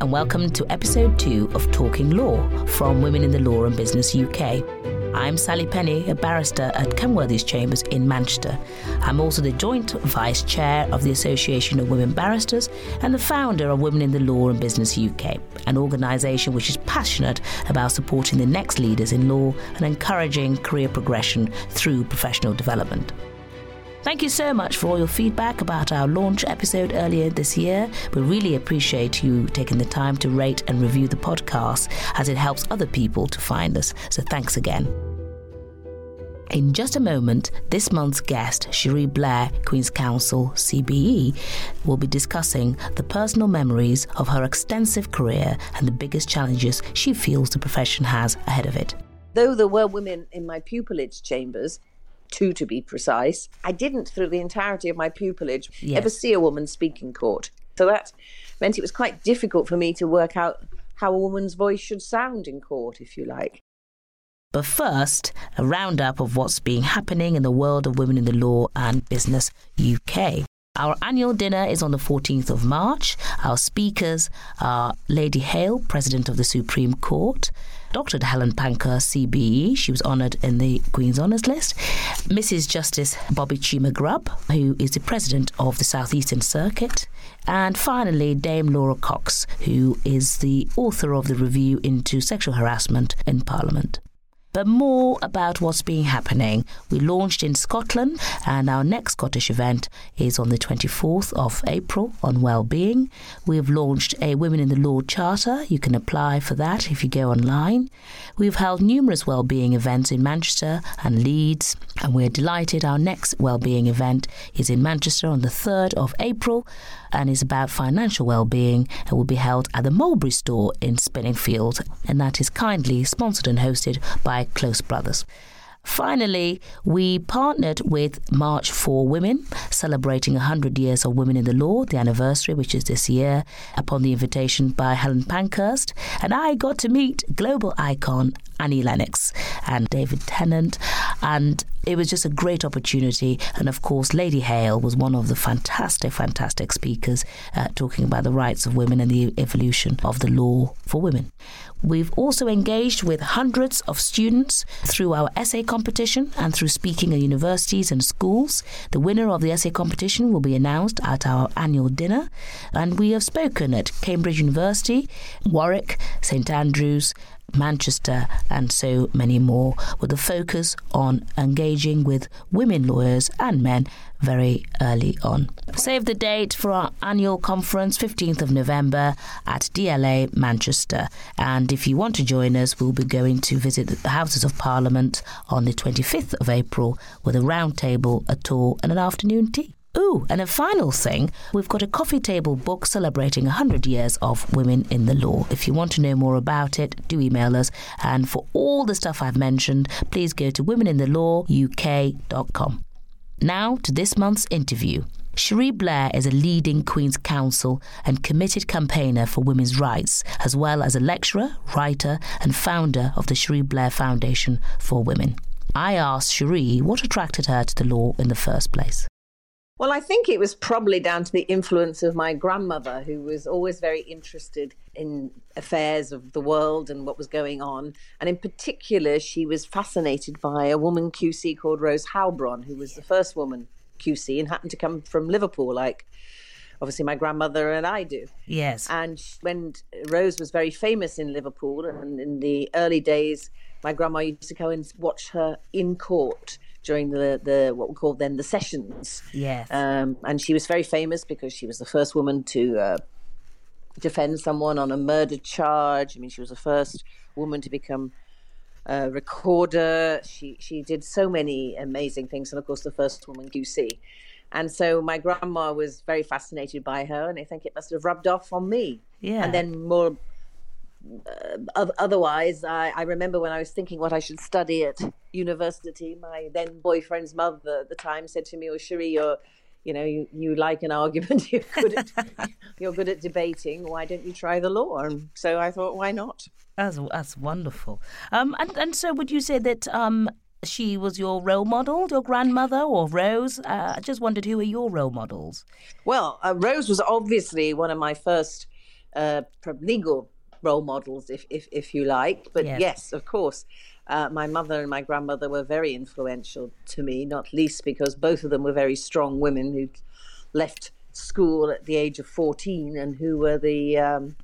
and welcome to episode two of Talking Law from Women in the Law and Business UK. I'm Sally Penny, a barrister at Kenworthy's Chambers in Manchester. I'm also the joint vice chair of the Association of Women Barristers and the founder of Women in the Law and Business UK, an organisation which is passionate about supporting the next leaders in law and encouraging career progression through professional development. Thank you so much for all your feedback about our launch episode earlier this year. We really appreciate you taking the time to rate and review the podcast as it helps other people to find us. So thanks again. In just a moment, this month's guest, Cherie Blair, Queen's Counsel, CBE, will be discussing the personal memories of her extensive career and the biggest challenges she feels the profession has ahead of it. Though there were women in my pupillage chambers, two to be precise, I didn't, through the entirety of my pupillage, Yes. ever see a woman speak in court. So that meant it was quite difficult for me to work out how a woman's voice should sound in court, if you like. But first, a roundup of what's been happening in the world of women in the law and business UK. Our annual dinner is on the 14th of March. Our speakers are Lady Hale, President of the Supreme Court, Dr. Helen Pankhurst, CBE, she was honoured in the Queen's Honours List, Mrs. Justice Bobbie Cheema-Grubb, who is the President of the South Eastern Circuit, and finally Dame Laura Cox, who is the author of the review into sexual harassment in Parliament. But more about what's been happening. We launched in Scotland, and our next Scottish event is on the 24th of April on well-being. We've launched a Women in the Law Charter. You can apply for that if you go online. We've held numerous well-being events in Manchester and Leeds, and we're delighted our next well-being event is in Manchester on the 3rd of April and is about financial well-being and will be held at the Mulberry store in Spinningfield, and that is kindly sponsored and hosted by Close Brothers. Finally, we partnered with March for Women, celebrating 100 years of Women in the Law, the anniversary, which is this year, upon the invitation by Helen Pankhurst. And I got to meet global icon Annie Lennox and David Tennant. And it was just a great opportunity. And of course, Lady Hale was one of the fantastic, fantastic speakers uh, talking about the rights of women and the evolution of the law for women. We've also engaged with hundreds of students through our essay competition and through speaking at universities and schools. The winner of the essay competition will be announced at our annual dinner. And we have spoken at Cambridge University, Warwick, St Andrews, Manchester, and so many more, with a focus on engaging with women lawyers and men very early on. Save the date for our annual conference, 15th of November at DLA Manchester. And if you want to join us, we'll be going to visit the Houses of Parliament on the 25th of April with a round table, a tour, and an afternoon tea. Ooh, and a final thing, we've got a coffee table book celebrating 100 years of women in the law. If you want to know more about it, do email us. And for all the stuff I've mentioned, please go to womeninthelawuk.com. Now to this month's interview. Cherie Blair is a leading Queen's Counsel and committed campaigner for women's rights, as well as a lecturer, writer, and founder of the Cherie Blair Foundation for Women. I asked Cherie what attracted her to the law in the first place. Well, I think it was probably down to the influence of my grandmother, who was always very interested in affairs of the world and what was going on. And in particular, she was fascinated by a woman QC called Rose Heilbron, who was the first woman QC and happened to come from Liverpool, like obviously my grandmother and I do. Yes. And when Rose was very famous in Liverpool, and in the early days, my grandma used to go and watch her in court during the, the what we called then the sessions. Yes. Um, and she was very famous because she was the first woman to uh, defend someone on a murder charge. I mean, she was the first woman to become a recorder. She she did so many amazing things, and of course, the first woman QC. And so my grandma was very fascinated by her, and I think it must have rubbed off on me. Yeah. And then more otherwise, I, I remember when I was thinking what I should study at university, my then boyfriend's mother at the time said to me, "Oh, Cherie, you're, you know, you, you like an argument. You're good at you're good at debating. Why don't you try the law?" And so I thought, why not? That's that's wonderful. Um, and and so would you say that um she was your role model, your grandmother or Rose? Uh, I just wondered who are your role models? Well, uh, Rose was obviously one of my first uh, legal role models, if, if, if you like. But yes, yes of course, uh, my mother and my grandmother were very influential to me, not least because both of them were very strong women who left school at the age of 14 and who were the um,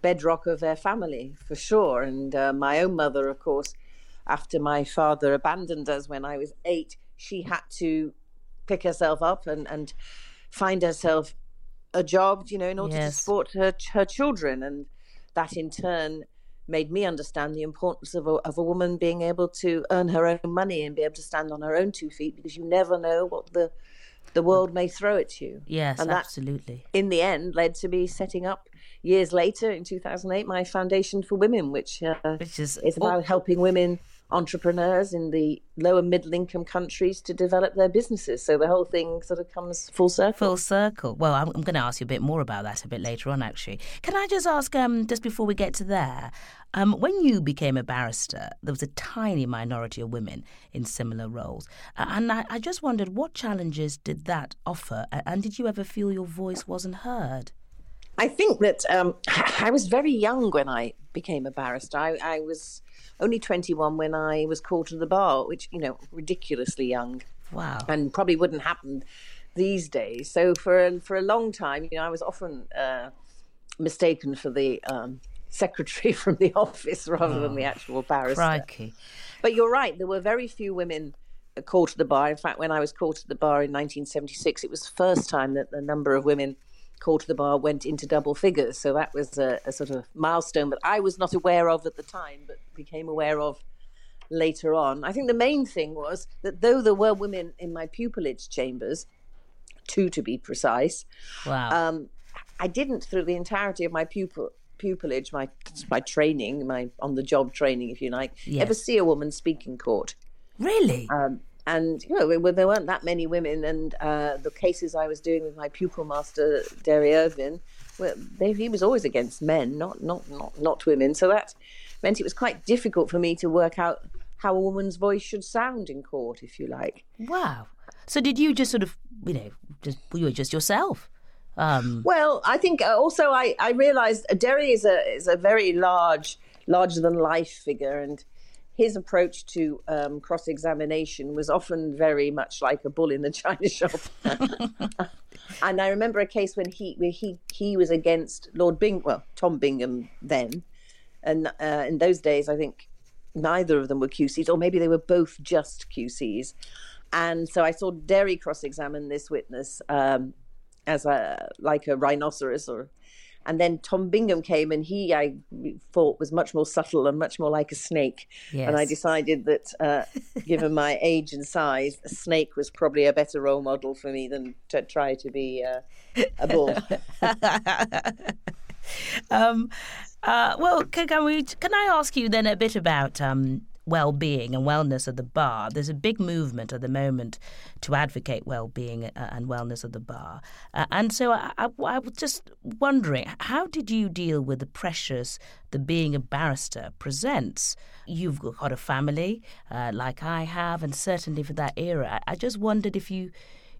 bedrock of their family, for sure. And uh, my own mother, of course, after my father abandoned us when I was eight, she had to pick herself up and, and find herself a job, you know, in order yes. to support her her children, and that in turn made me understand the importance of a, of a woman being able to earn her own money and be able to stand on her own two feet because you never know what the the world may throw at you. Yes, and absolutely. in the end, led to me setting up years later in 2008 my Foundation for Women, which, uh, which is, is about oh. helping women entrepreneurs in the lower middle income countries to develop their businesses. So the whole thing sort of comes full circle. Full circle. Well, I'm, I'm going to ask you a bit more about that a bit later on, actually. Can I just ask, um, just before we get to there, um, when you became a barrister, there was a tiny minority of women in similar roles. Uh, and I, I just wondered what challenges did that offer? And did you ever feel your voice wasn't heard? I think that um, I was very young when I became a barrister. I, I was only 21 when I was called to the bar, which, you know, ridiculously young. Wow. And probably wouldn't happen these days. So for a, for a long time, you know, I was often uh, mistaken for the um, secretary from the office rather oh, than the oh, actual barrister. Crikey. But you're right, there were very few women called to the bar. In fact, when I was called to the bar in 1976, it was the first time that the number of women – called to the bar went into double figures. So that was a, a sort of milestone that I was not aware of at the time, but became aware of later on. I think the main thing was that though there were women in my pupillage chambers, two to be precise, wow. Um, I didn't through the entirety of my pupil pupillage, my my training, my on the job training, if you like, yes. ever see a woman speak in court. Really? Um, and you know there weren't that many women. And uh, the cases i was doing with my pupil master Derry Irvine well, they, he was always against men not, not not not women. So that meant it was quite difficult for me to work out how a woman's voice should sound in court if you like. Wow. So did you just sort of you know just you were just yourself? Um... well i think uh, also i i realized derry is a is a very large larger than life figure. And his approach to um, cross examination was often very much like a bull in the china shop. and I remember a case when he where he he was against Lord Bing, well Tom Bingham then, and uh, in those days I think neither of them were QCs, or maybe they were both just QCs. And so I saw Derry cross examine this witness um, as a like a rhinoceros or and then Tom Bingham came, and he, I thought, was much more subtle and much more like a snake. Yes. And I decided that, uh, given my age and size, a snake was probably a better role model for me than to try to be uh, a bull. um, uh, well, can, can, we? Can I ask you then a bit about um, well-being and wellness at the bar. There's a big movement at the moment to advocate well-being uh, and wellness at the bar. Uh, and so I, I, I, was just wondering, how did you deal with the pressures that being a barrister presents? You've got a family uh, like I have, and certainly for that era, I, just wondered if you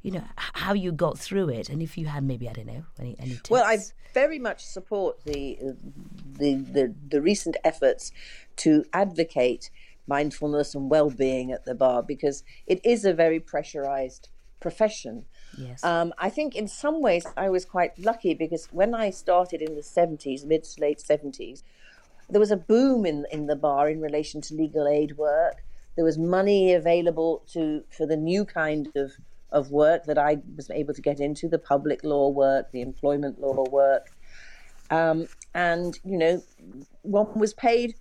you know how you got through it and if you had maybe i don't know any, any tips. well i very much support the, the the the recent efforts to advocate mindfulness and well-being at the bar because it is a very pressurized profession. Yes. Um, I think in some ways I was quite lucky because when I started in the 70s, mid to late 70s, there was a boom in in the bar in relation to legal aid work. There was money available to for the new kind of of work that I was able to get into, the public law work, the employment law work. Um, and, you know, one was paid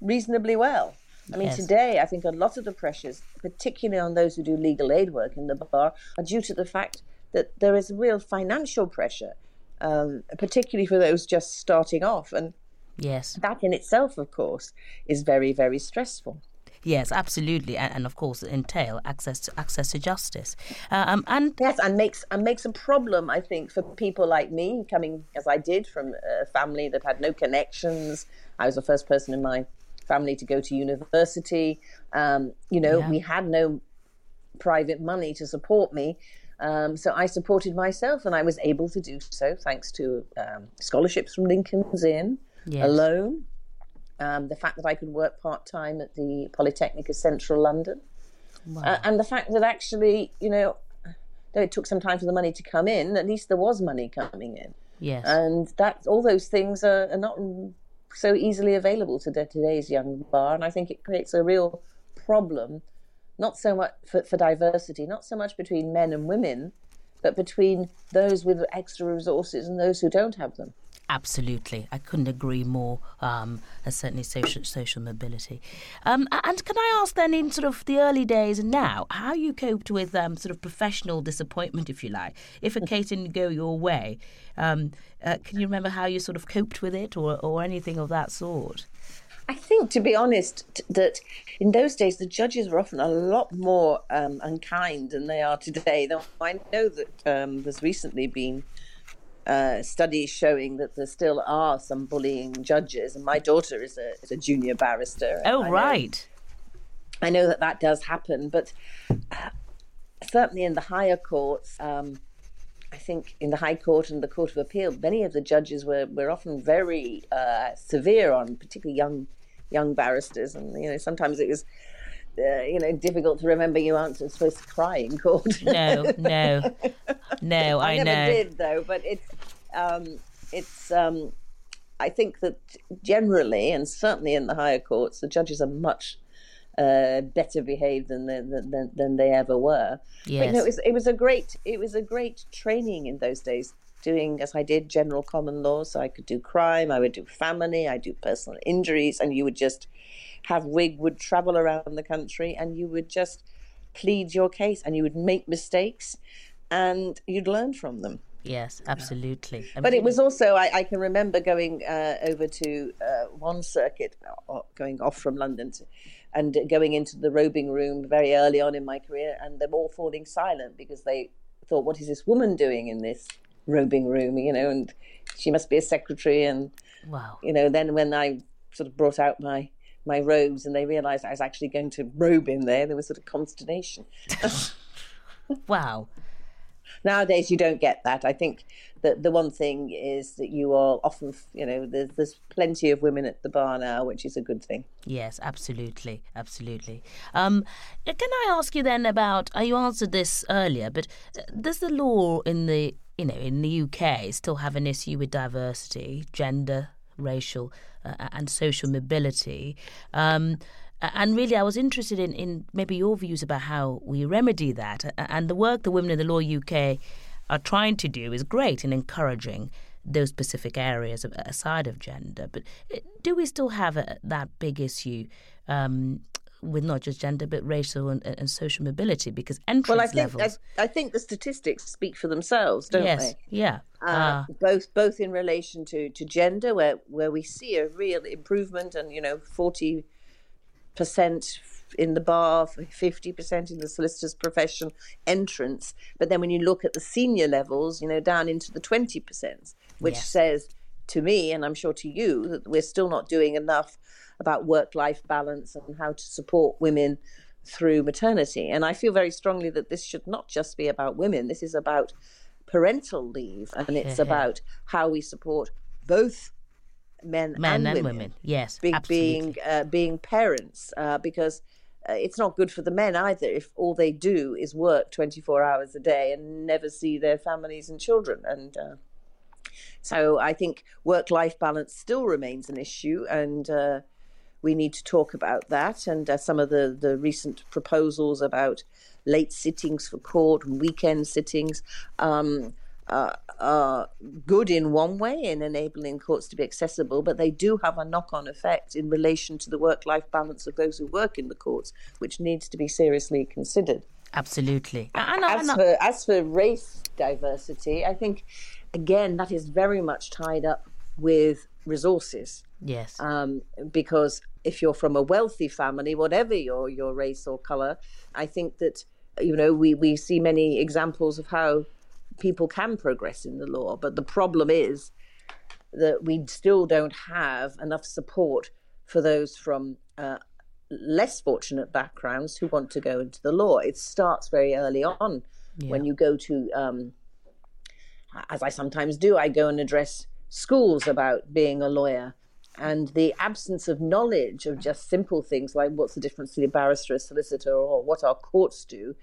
reasonably well. I mean, yes. today, I think a lot of the pressures, particularly on those who do legal aid work in the bar, are due to the fact that there is real financial pressure, um, particularly for those just starting off. And yes, that in itself, of course, is very, very stressful. Yes, absolutely, and, and, of course entail access to access to justice. Uh, um, and yes, and makes and makes a problem, I think, for people like me coming as I did from a family that had no connections. I was the first person in my family to go to university. Um, you know, yeah. we had no private money to support me. Um, so I supported myself, and I was able to do so thanks to um, scholarships from Lincoln's Inn, Yes. a loan, um, the fact that I could work part time at the Polytechnic of Central London, uh, and the fact that actually, you know, though it took some time for the money to come in, at least there was money coming in, Yes. and that all those things are, are not so easily available to today's young bar, and I think it creates a real problem, not so much for, for diversity, not so much between men and women, but between those with extra resources and those who don't have them. Absolutely, I couldn't agree more. Um, certainly social social mobility. Um, and can I ask then, in sort of the early days and now, how you coped with um, sort of professional disappointment, if you like, if a case didn't go your way? Um, uh, can you remember how you sort of coped with it, or or anything of that sort? I think, to be honest, that in those days the judges were often a lot more um, unkind than they are today. Though I know that um, there's recently been uh, studies showing that there still are some bullying judges, and my daughter is a, is a junior barrister. Oh I know- right, I know that that does happen, but uh, certainly in the higher courts, um, I think in the High Court and the Court of Appeal, many of the judges were, were often very uh, severe on particularly young young barristers, and you know sometimes it was. Uh, you know, difficult to remember you aren't supposed to cry in court. no, no, no, I, I never know. did though, but it's um, it's. Um, I think that generally, and certainly in the higher courts, the judges are much uh, better behaved than, they- than than they ever were. But Yes. no, it was it was a great it was a great training in those days. Doing as I did general common law, so I could do crime, I would do family, I do personal injuries, and you would just have wig would travel around the country, and you would just plead your case, and you would make mistakes, and you'd learn from them. Yes, absolutely. But it was also I, I can remember going uh, over to uh, one circuit, uh, going off from London, to, and going into the robing room very early on in my career, and them all falling silent because they thought, "What is this woman doing in this robing room?" You know, and she must be a secretary. And wow. you know, then when I sort of brought out my my robes and they realised I was actually going to robe in there, there was sort of consternation. Wow. Nowadays, you don't get that. I think that the one thing is that you are often, you know, there's, there's plenty of women at the bar now, which is a good thing. Yes, absolutely, absolutely. Um, can I ask you then about? Uh, you answered this earlier, but uh, does the law in the you know in the UK still have an issue with diversity, gender, racial, uh, and social mobility? Um, and really, I was interested in, in maybe your views about how we remedy that. And the work the Women in the Law UK are trying to do is great in encouraging those specific areas aside of gender. But uh, do we still have a, that big issue um, with not just gender but racial and, and social mobility? Because entrance Well, I think levels. I, I think the statistics speak for themselves, don't yes, they? yeah. Uh, Uh, both both in relation to, to gender, where where we see a real improvement, and you know, forty percent in the bar, fifty percent in the solicitor's profession entrance. But then when you look at the senior levels, you know, down into the twenty percent, which Yes. says to me, and I'm sure to you, that we're still not doing enough about work life balance and how to support women through maternity. And I feel very strongly that this should not just be about women. This is about parental leave, and it's about how we support both men, men and, and women, women. Yes, be- absolutely. being uh, being parents, uh, because uh, it's not good for the men either if all they do is work 24 hours a day and never see their families and children. And uh, so I think work life balance still remains an issue, and uh, we need to talk about that. And uh, some of the, the recent proposals about late sittings for court and weekend sittings um, uh, are good in one way in enabling courts to be accessible, but they do have a knock on effect in relation to the work life balance of those who work in the courts, which needs to be seriously considered. absolutely. And, I- As and I- for as for race diversity, I think again that is very much tied up with resources. yes, Um, because if you're from a wealthy family, whatever your your race or color, I think that you know we we see many examples of how people can progress in the law. But the problem is that we still don't have enough support for those from uh, less fortunate backgrounds who want to go into the law. It starts very early on Yeah. When you go to, um, as I sometimes do, I go and address schools about being a lawyer and the absence of knowledge of just simple things like what's the difference between a barrister, and a solicitor, or what our courts do,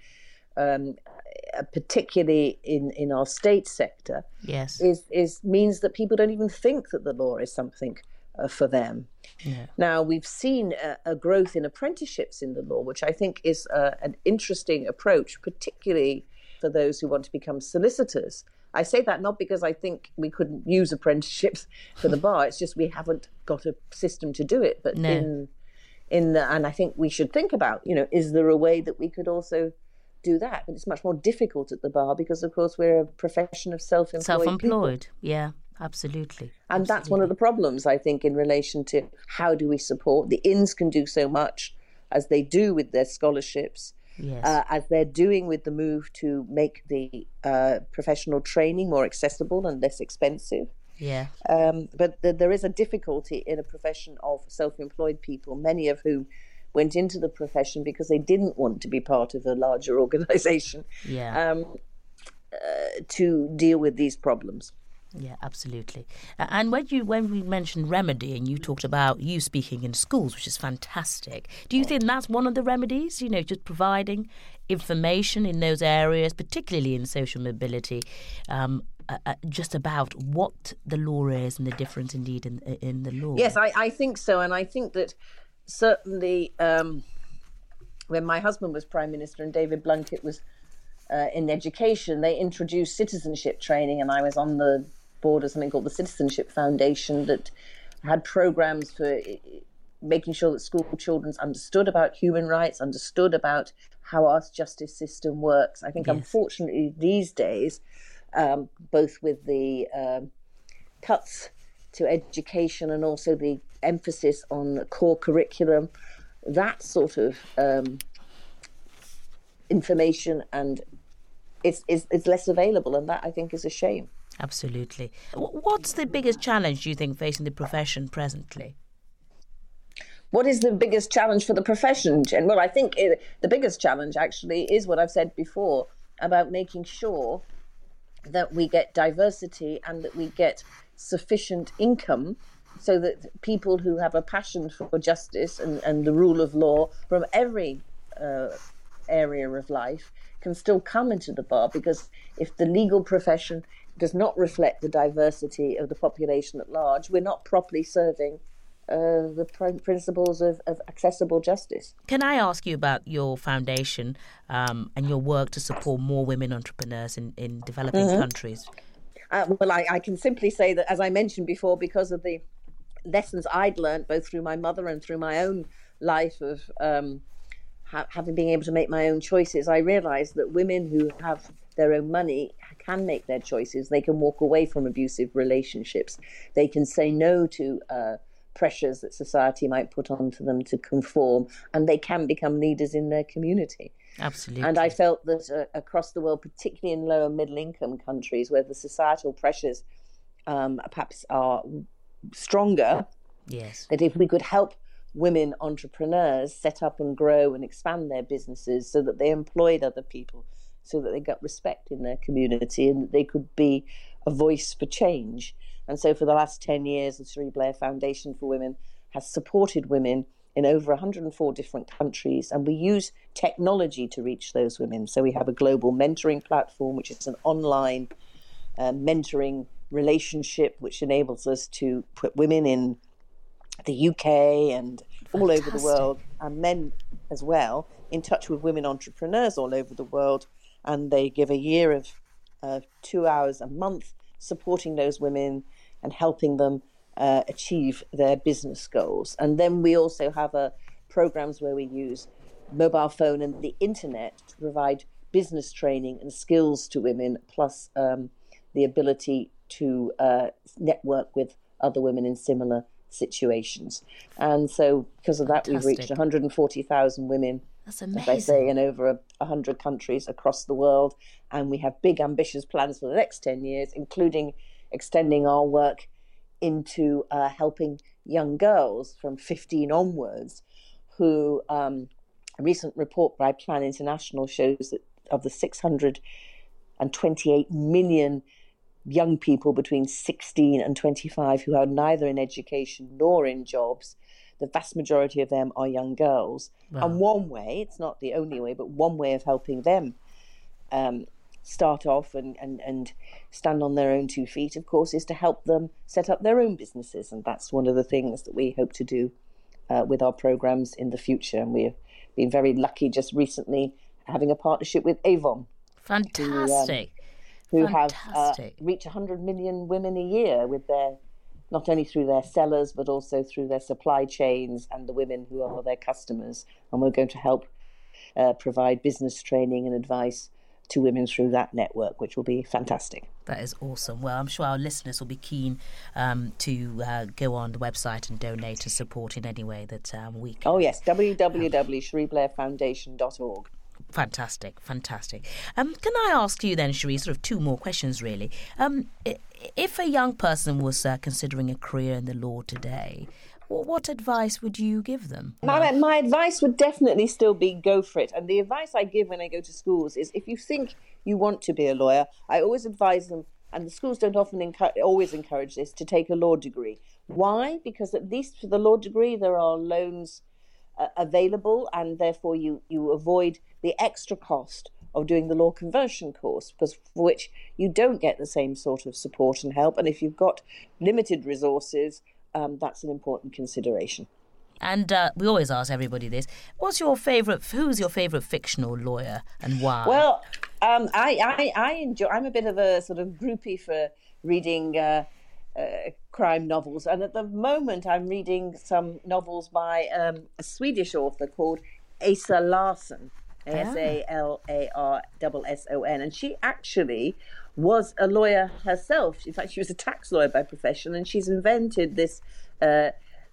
um, uh, particularly in, in our state sector, yes, is is means that people don't even think that the law is something uh, for them. Yeah. Now we've seen a, a, growth in apprenticeships in the law, which I think is uh, an interesting approach, particularly for those who want to become solicitors. I say that not because I think we couldn't use apprenticeships for the bar. It's just we haven't got a system to do it. But no. in in the, and I think we should think about, you know, is there a way that we could also do that? But it's much more difficult at the bar because, of course, we're a profession of self-employed. Self-employed, people. yeah. Absolutely. And Absolutely. that's one of the problems, I think, in relation to how do we support. The inns can do so much as they do with their scholarships, yes. uh, as they're doing with the move to make the uh, professional training more accessible and less expensive. Yeah. Um, but th- there is a difficulty in a profession of self employed people, many of whom went into the profession because they didn't want to be part of a larger organization yeah. um, uh, to deal with these problems. Yeah, absolutely. And when you when we mentioned remedy, and you talked about you speaking in schools, which is fantastic. Do you think that's one of the remedies? You know, just providing information in those areas, particularly in social mobility, um, uh, uh, just about what the law is and the difference, indeed, in in the law. Yes, I, I think so, and I think that certainly um, when my husband was prime minister and David Blunkett was. Uh, in education, they introduced citizenship training, and I was on the board of something called the Citizenship Foundation that had programs for making sure that school children understood about human rights, understood about how our justice system works. I think, yes. unfortunately, these days, um, both with the um, cuts to education and also the emphasis on core curriculum, that sort of um, information and it's, it's, it's less available, and that I think is a shame. Absolutely. What's the biggest challenge do you think facing the profession presently? What is the biggest challenge for the profession? Well, I think it, the biggest challenge actually is what I've said before about making sure that we get diversity and that we get sufficient income so that people who have a passion for justice and, and the rule of law from every uh, area of life can still come into the bar because if the legal profession does not reflect the diversity of the population at large, we're not properly serving uh, the pr- principles of, of, accessible justice. Can I ask you about your foundation um, and your work to support more women entrepreneurs in, in developing mm-hmm. countries? Uh, well, I, I, can simply say that, as I mentioned before, because of the lessons I'd learned both through my mother and through my own life of um, ha- having been able to make my own choices, I realized that women who have their own money can make their choices. They can walk away from abusive relationships. They can say no to uh, pressures that society might put onto them to conform, and they can become leaders in their community. Absolutely. And I felt that uh, across the world, particularly in lower middle income countries where the societal pressures um, perhaps are stronger, yes, that if we could help women entrepreneurs set up and grow and expand their businesses so that they employed other people, so that they got respect in their community and that they could be a voice for change. And so, for the last 10 years, the Cherie Blair Foundation for Women has supported women in over 104 different countries, and we use technology to reach those women. So, we have a global mentoring platform, which is an online uh, mentoring relationship, which enables us to put women in the UK and Fantastic. all over the world, and men as well, in touch with women entrepreneurs all over the world. And they give a year of uh, two hours a month supporting those women and helping them uh, achieve their business goals. And then we also have uh, programs where we use mobile phone and the internet to provide business training and skills to women, plus um, the ability to uh, network with other women in similar situations. And so, because of that, Fantastic. we've reached 140,000 women. That's amazing. As I say, in over 100 countries across the world. And we have big, ambitious plans for the next 10 years, including extending our work into uh, helping young girls from 15 onwards who um, a recent report by Plan International shows that of the 628 million young people between 16 and 25 who are neither in education nor in jobs. The vast majority of them are young girls. Wow. And one way, it's not the only way, but one way of helping them um, start off and, and, and stand on their own two feet, of course, is to help them set up their own businesses. And that's one of the things that we hope to do uh, with our programs in the future. And we've been very lucky just recently having a partnership with Avon. Fantastic. Who, um, who have uh, reached 100 million women a year with their not only through their sellers but also through their supply chains and the women who are their customers and we're going to help uh, provide business training and advice to women through that network, which will be fantastic. That is awesome. Well, I'm sure our listeners will be keen um, to uh, go on the website and donate to support in any way that um, we can. Oh, yes, www.cherieblairfoundation.org. Fantastic, fantastic. Um, can I ask you then, Cherie, sort of two more questions really? Um, if a young person was uh, considering a career in the law today, what advice would you give them? My, my advice would definitely still be go for it. And the advice I give when I go to schools is if you think you want to be a lawyer, I always advise them, and the schools don't often encourage, always encourage this, to take a law degree. Why? Because at least for the law degree, there are loans uh, available, and therefore you, you avoid the extra cost of doing the law conversion course, because for which you don't get the same sort of support and help. And if you've got limited resources, um, that's an important consideration. And uh, we always ask everybody this: What's your favourite? Who's your favourite fictional lawyer, and why? Well, um, I, I, I enjoy. I'm a bit of a sort of groupie for reading uh, uh, crime novels, and at the moment, I'm reading some novels by um, a Swedish author called Asa Larsson. Ah. S A L A R S O N, and she actually was a lawyer herself. In fact, she was a tax lawyer by profession, and she's invented this uh,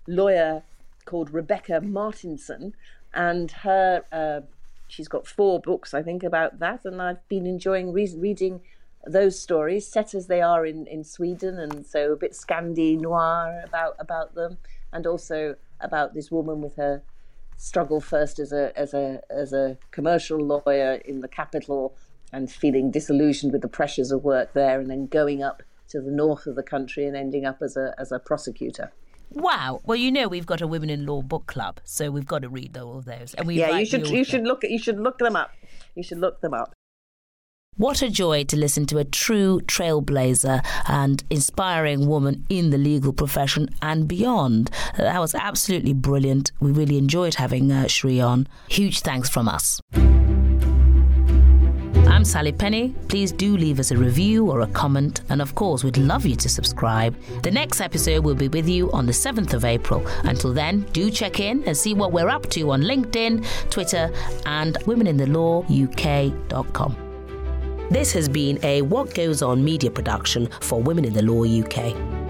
lawyer called Rebecka Martinsson. and her uh, she's got four books, I think, about that, and I've been enjoying re- reading those stories, set as they are in, in Sweden, and so a bit Scandi noir about about them, and also about this woman with her struggle first as a as a as a commercial lawyer in the capital and feeling disillusioned with the pressures of work there, and then going up to the north of the country and ending up as a as a prosecutor. Wow. Well, you know we've got a women in law book club, so we've got to read all of those. And we yeah, you should you should look you should look them up. You should look them up. What a joy to listen to a true trailblazer and inspiring woman in the legal profession and beyond. That was absolutely brilliant. We really enjoyed having uh, Cherie on. Huge thanks from us. I'm Sally Penny. Please do leave us a review or a comment, and of course, we'd love you to subscribe. The next episode will be with you on the 7th of April. Until then, do check in and see what we're up to on LinkedIn, Twitter, and womeninthelawuk.com. This has been a What Goes On media production for Women in the Law UK.